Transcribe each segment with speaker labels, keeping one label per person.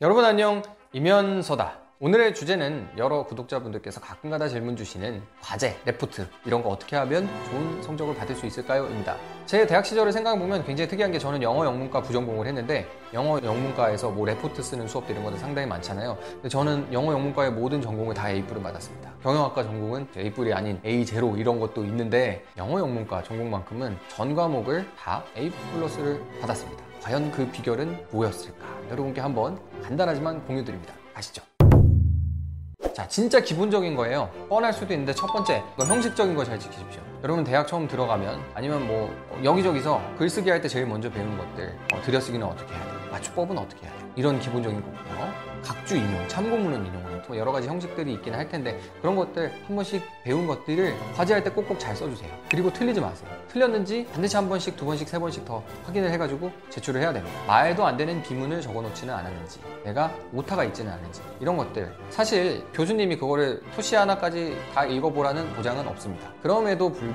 Speaker 1: 여러분 안녕. 이면서다. 오늘의 주제는 여러 구독자분들께서 가끔가다 질문 주시는 과제, 레포트 이런 거 어떻게 하면 좋은 성적을 받을 수 있을까요? 입니다. 제 대학 시절을 생각해보면 굉장히 특이한 게 저는 영어 영문과 부전공을 했는데 영어 영문과에서 뭐 레포트 쓰는 수업들 이런 것도 상당히 많잖아요. 근데 저는 영어 영문과의 모든 전공을 다 A뿔을 받았습니다. 경영학과 전공은 A뿔이 아닌 A0 이런 것도 있는데 영어 영문과 전공만큼은 전 과목을 다 A 플러스를 받았습니다 과연 그 비결은 뭐였을까? 여러분께 한번 간단하지만 공유드립니다 가시죠 자, 진짜 기본적인 거예요. 뻔할 수도 있는데 첫 번째, 형식적인 거 잘 지키십시오. 여러분 대학 처음 들어가면 아니면 뭐 여기저기서 글쓰기 할 때 제일 먼저 배우는 것들, 어, 들여쓰기는 어떻게 해야 돼? 맞춤법은 어떻게 해야 돼? 이런 기본적인 거고요. 각주 인용, 참고문헌 인용으로 뭐 여러 가지 형식들이 있긴 할 텐데 그런 것들 한 번씩 배운 것들을 과제할 때 꼭꼭 잘 써주세요. 그리고 틀리지 마세요. 틀렸는지 반드시 한 번씩, 두 번씩, 세 번씩 더 확인을 해가지고 제출을 해야 됩니다. 말도 안 되는 비문을 적어놓지는 않았는지, 내가 오타가 있지는 않은지 이런 것들 사실 교수님이 그거를 토시 하나까지 다 읽어보라는 보장은 없습니다. 그럼에도 불구하고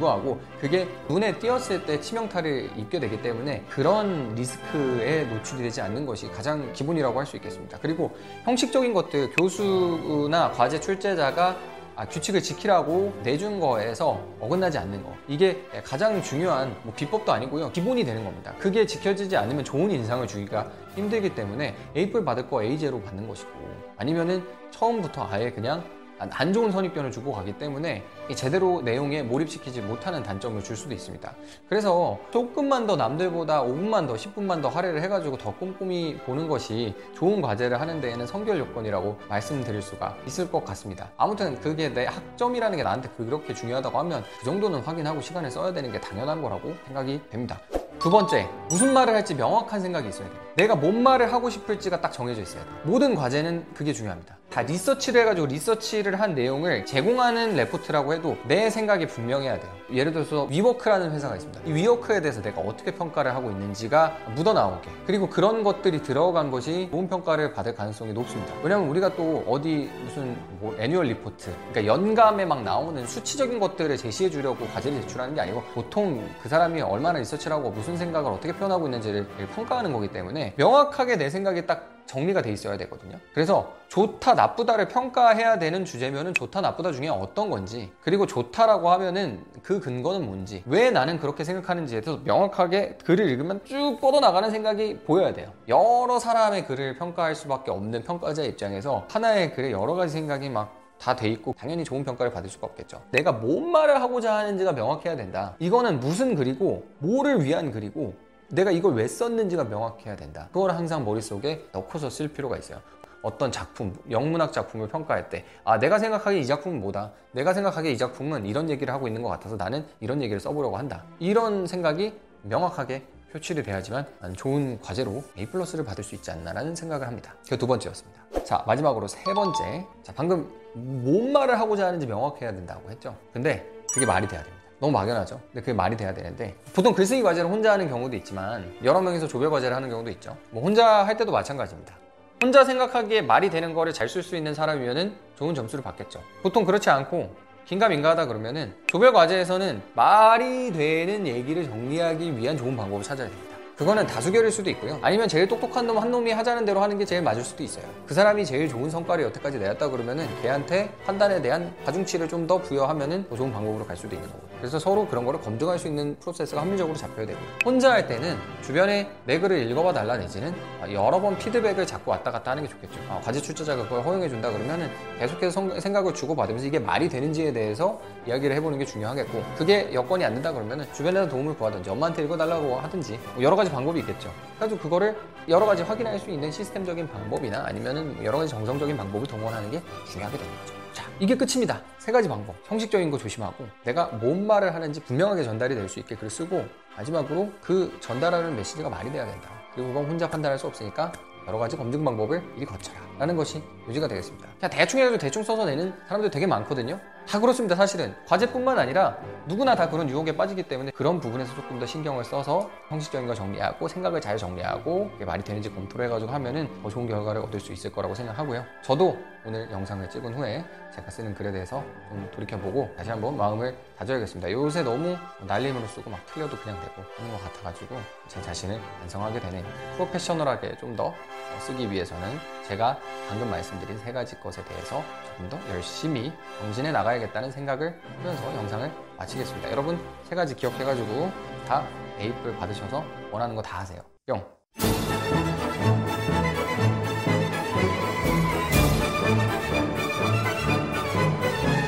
Speaker 1: 그게 눈에 띄었을 때 치명타를 입게 되기 때문에 그런 리스크에 노출이 되지 않는 것이 가장 기본이라고 할 수 있겠습니다. 그리고 형식적인 것들 교수나 과제 출제자가 아, 규칙을 지키라고 내준 거에서 어긋나지 않는 거. 이게 가장 중요한 뭐 비법도 아니고요. 기본이 되는 겁니다. 그게 지켜지지 않으면 좋은 인상을 주기가 힘들기 때문에 A뿔 받을 거 A제로 받는 것이고 아니면은 처음부터 아예 그냥 안 좋은 선입견을 주고 가기 때문에 제대로 내용에 몰입시키지 못하는 단점을 줄 수도 있습니다. 그래서 조금만 더 남들보다 5분만 더 10분만 더 할애를 해가지고 더 꼼꼼히 보는 것이 좋은 과제를 하는 데에는 선결 요건이라고 말씀드릴 수가 있을 것 같습니다. 아무튼 그게 내 학점이라는 게 나한테 그렇게 중요하다고 하면 그 정도는 확인하고 시간을 써야 되는 게 당연한 거라고 생각이 됩니다. 두 번째, 무슨 말을 할지 명확한 생각이 있어야 돼요. 내가 뭔 말을 하고 싶을지가 딱 정해져 있어야 돼요. 모든 과제는 그게 중요합니다. 다 리서치를 해가지고 리서치를 한 내용을 제공하는 레포트라고 해도 내 생각이 분명해야 돼요. 예를 들어서 위워크라는 회사가 있습니다. 이 위워크에 대해서 내가 어떻게 평가를 하고 있는지가 묻어나오게. 그리고 그런 것들이 들어간 것이 좋은 평가를 받을 가능성이 높습니다. 왜냐면 우리가 또 어디 무슨 뭐 annual report, 그러니까 연감에 막 나오는 수치적인 것들을 제시해 주려고 과제를 제출하는 게 아니고 보통 그 사람이 얼마나 리서치를 하고 무슨 생각을 어떻게 표현하고 있는지를 평가하는 거기 때문에 명확하게 내 생각이 딱 정리가 돼 있어야 되거든요. 그래서 좋다, 나쁘다를 평가해야 되는 주제면은 좋다, 나쁘다 중에 어떤 건지, 그리고 좋다라고 하면은 그 근거는 뭔지, 왜 나는 그렇게 생각하는지에 대해서 명확하게 글을 읽으면 쭉 뻗어나가는 생각이 보여야 돼요. 여러 사람의 글을 평가할 수밖에 없는 평가자 입장에서 하나의 글에 여러 가지 생각이 막 다돼 있고 당연히 좋은 평가를 받을 수가 없겠죠. 내가 뭔 말을 하고자 하는지가 명확해야 된다. 이거는 무슨 글이고 뭐를 위한 글이고 내가 이걸 왜 썼는지가 명확해야 된다. 그걸 항상 머릿속에 넣고서 쓸 필요가 있어요. 어떤 작품, 영문학 작품을 평가할 때, 아, 내가 생각하기에 이 작품은 뭐다. 내가 생각하기에 이 작품은 이런 얘기를 하고 있는 것 같아서 나는 이런 얘기를 써보려고 한다. 이런 생각이 명확하게 표출이 돼야지만 좋은 과제로 A 플러스를 받을 수 있지 않나라는 생각을 합니다. 그 두 번째였습니다. 자, 마지막으로 세 번째. 자, 방금 뭔 말을 하고자 하는지 명확해야 된다고 했죠. 근데 그게 말이 돼야 됩니다. 너무 막연하죠. 근데 그게 말이 돼야 되는데 보통 글쓰기 과제를 혼자 하는 경우도 있지만 여러 명이서 조별 과제를 하는 경우도 있죠. 뭐 혼자 할 때도 마찬가지입니다. 혼자 생각하기에 말이 되는 거를 잘 쓸 수 있는 사람이면은 좋은 점수를 받겠죠. 보통 그렇지 않고 긴가민가하다 그러면은 조별 과제에서는 말이 되는 얘기를 정리하기 위한 좋은 방법을 찾아야 됩니다. 그거는 다수결일 수도 있고요. 아니면 제일 똑똑한 놈 한 놈이 하자는 대로 하는 게 제일 맞을 수도 있어요. 그 사람이 제일 좋은 성과를 여태까지 내었다 그러면은 걔한테 판단에 대한 가중치를 좀 더 부여하면은 더 좋은 방법으로 갈 수도 있는 거고. 그래서 서로 그런 거를 검증할 수 있는 프로세스가 합리적으로 잡혀야 되고. 혼자 할 때는 주변에 내 글을 읽어봐 달라 내지는 여러 번 피드백을 자꾸 왔다 갔다 하는 게 좋겠죠. 아, 과제 출제자가 그걸 허용해 준다 그러면은 계속해서 성, 생각을 주고 받으면서 이게 말이 되는지에 대해서 이야기를 해보는 게 중요하겠고 그게 여건이 안 된다 그러면은 주변에서 도움을 구하든지 엄마한테 읽어달라고 하든지 뭐 여러 가지 방법이 있겠죠. 그래서 그거를 여러 가지 확인할 수 있는 시스템적인 방법이나 아니면은 여러 가지 정성적인 방법을 동원하는 게 중요하게 되는 거죠. 자, 이게 끝입니다. 세 가지 방법. 형식적인 거 조심하고 내가 뭔 말을 하는지 분명하게 전달이 될 수 있게 글을 쓰고 마지막으로 그 전달하는 메시지가 말이 돼야 된다. 그리고 그건 혼자 판단할 수 없으니까 여러 가지 검증 방법을 미리 거쳐라 라는 것이 요지가 되겠습니다. 그냥 대충 해가지고 대충 써서 내는 사람들 되게 많거든요. 다 그렇습니다 사실은. 과제뿐만 아니라 누구나 다 그런 유혹에 빠지기 때문에 그런 부분에서 조금 더 신경을 써서 형식적인 거 정리하고 생각을 잘 정리하고 이게 말이 되는지 검토를 해가지고 하면은 더 좋은 결과를 얻을 수 있을 거라고 생각하고요. 저도 오늘 영상을 찍은 후에 제가 쓰는 글에 대해서 좀 돌이켜보고 다시 한번 마음을 다져야겠습니다. 요새 너무 날림으로 쓰고 막 틀려도 그냥 되고 하는 것 같아가지고 제 자신을 반성하게 되네요 프로페셔널하게 좀 더 쓰기 위해서는 제가 방금 말씀드린 세 가지 것에 대해서 조금 더 열심히 정진해 나가야 겠다는 생각을 하면서 영상을 마치겠습니다. 여러분 세 가지 기억해가지고 다 에이플 받으셔서 원하는 거 다 하세요. 뿅!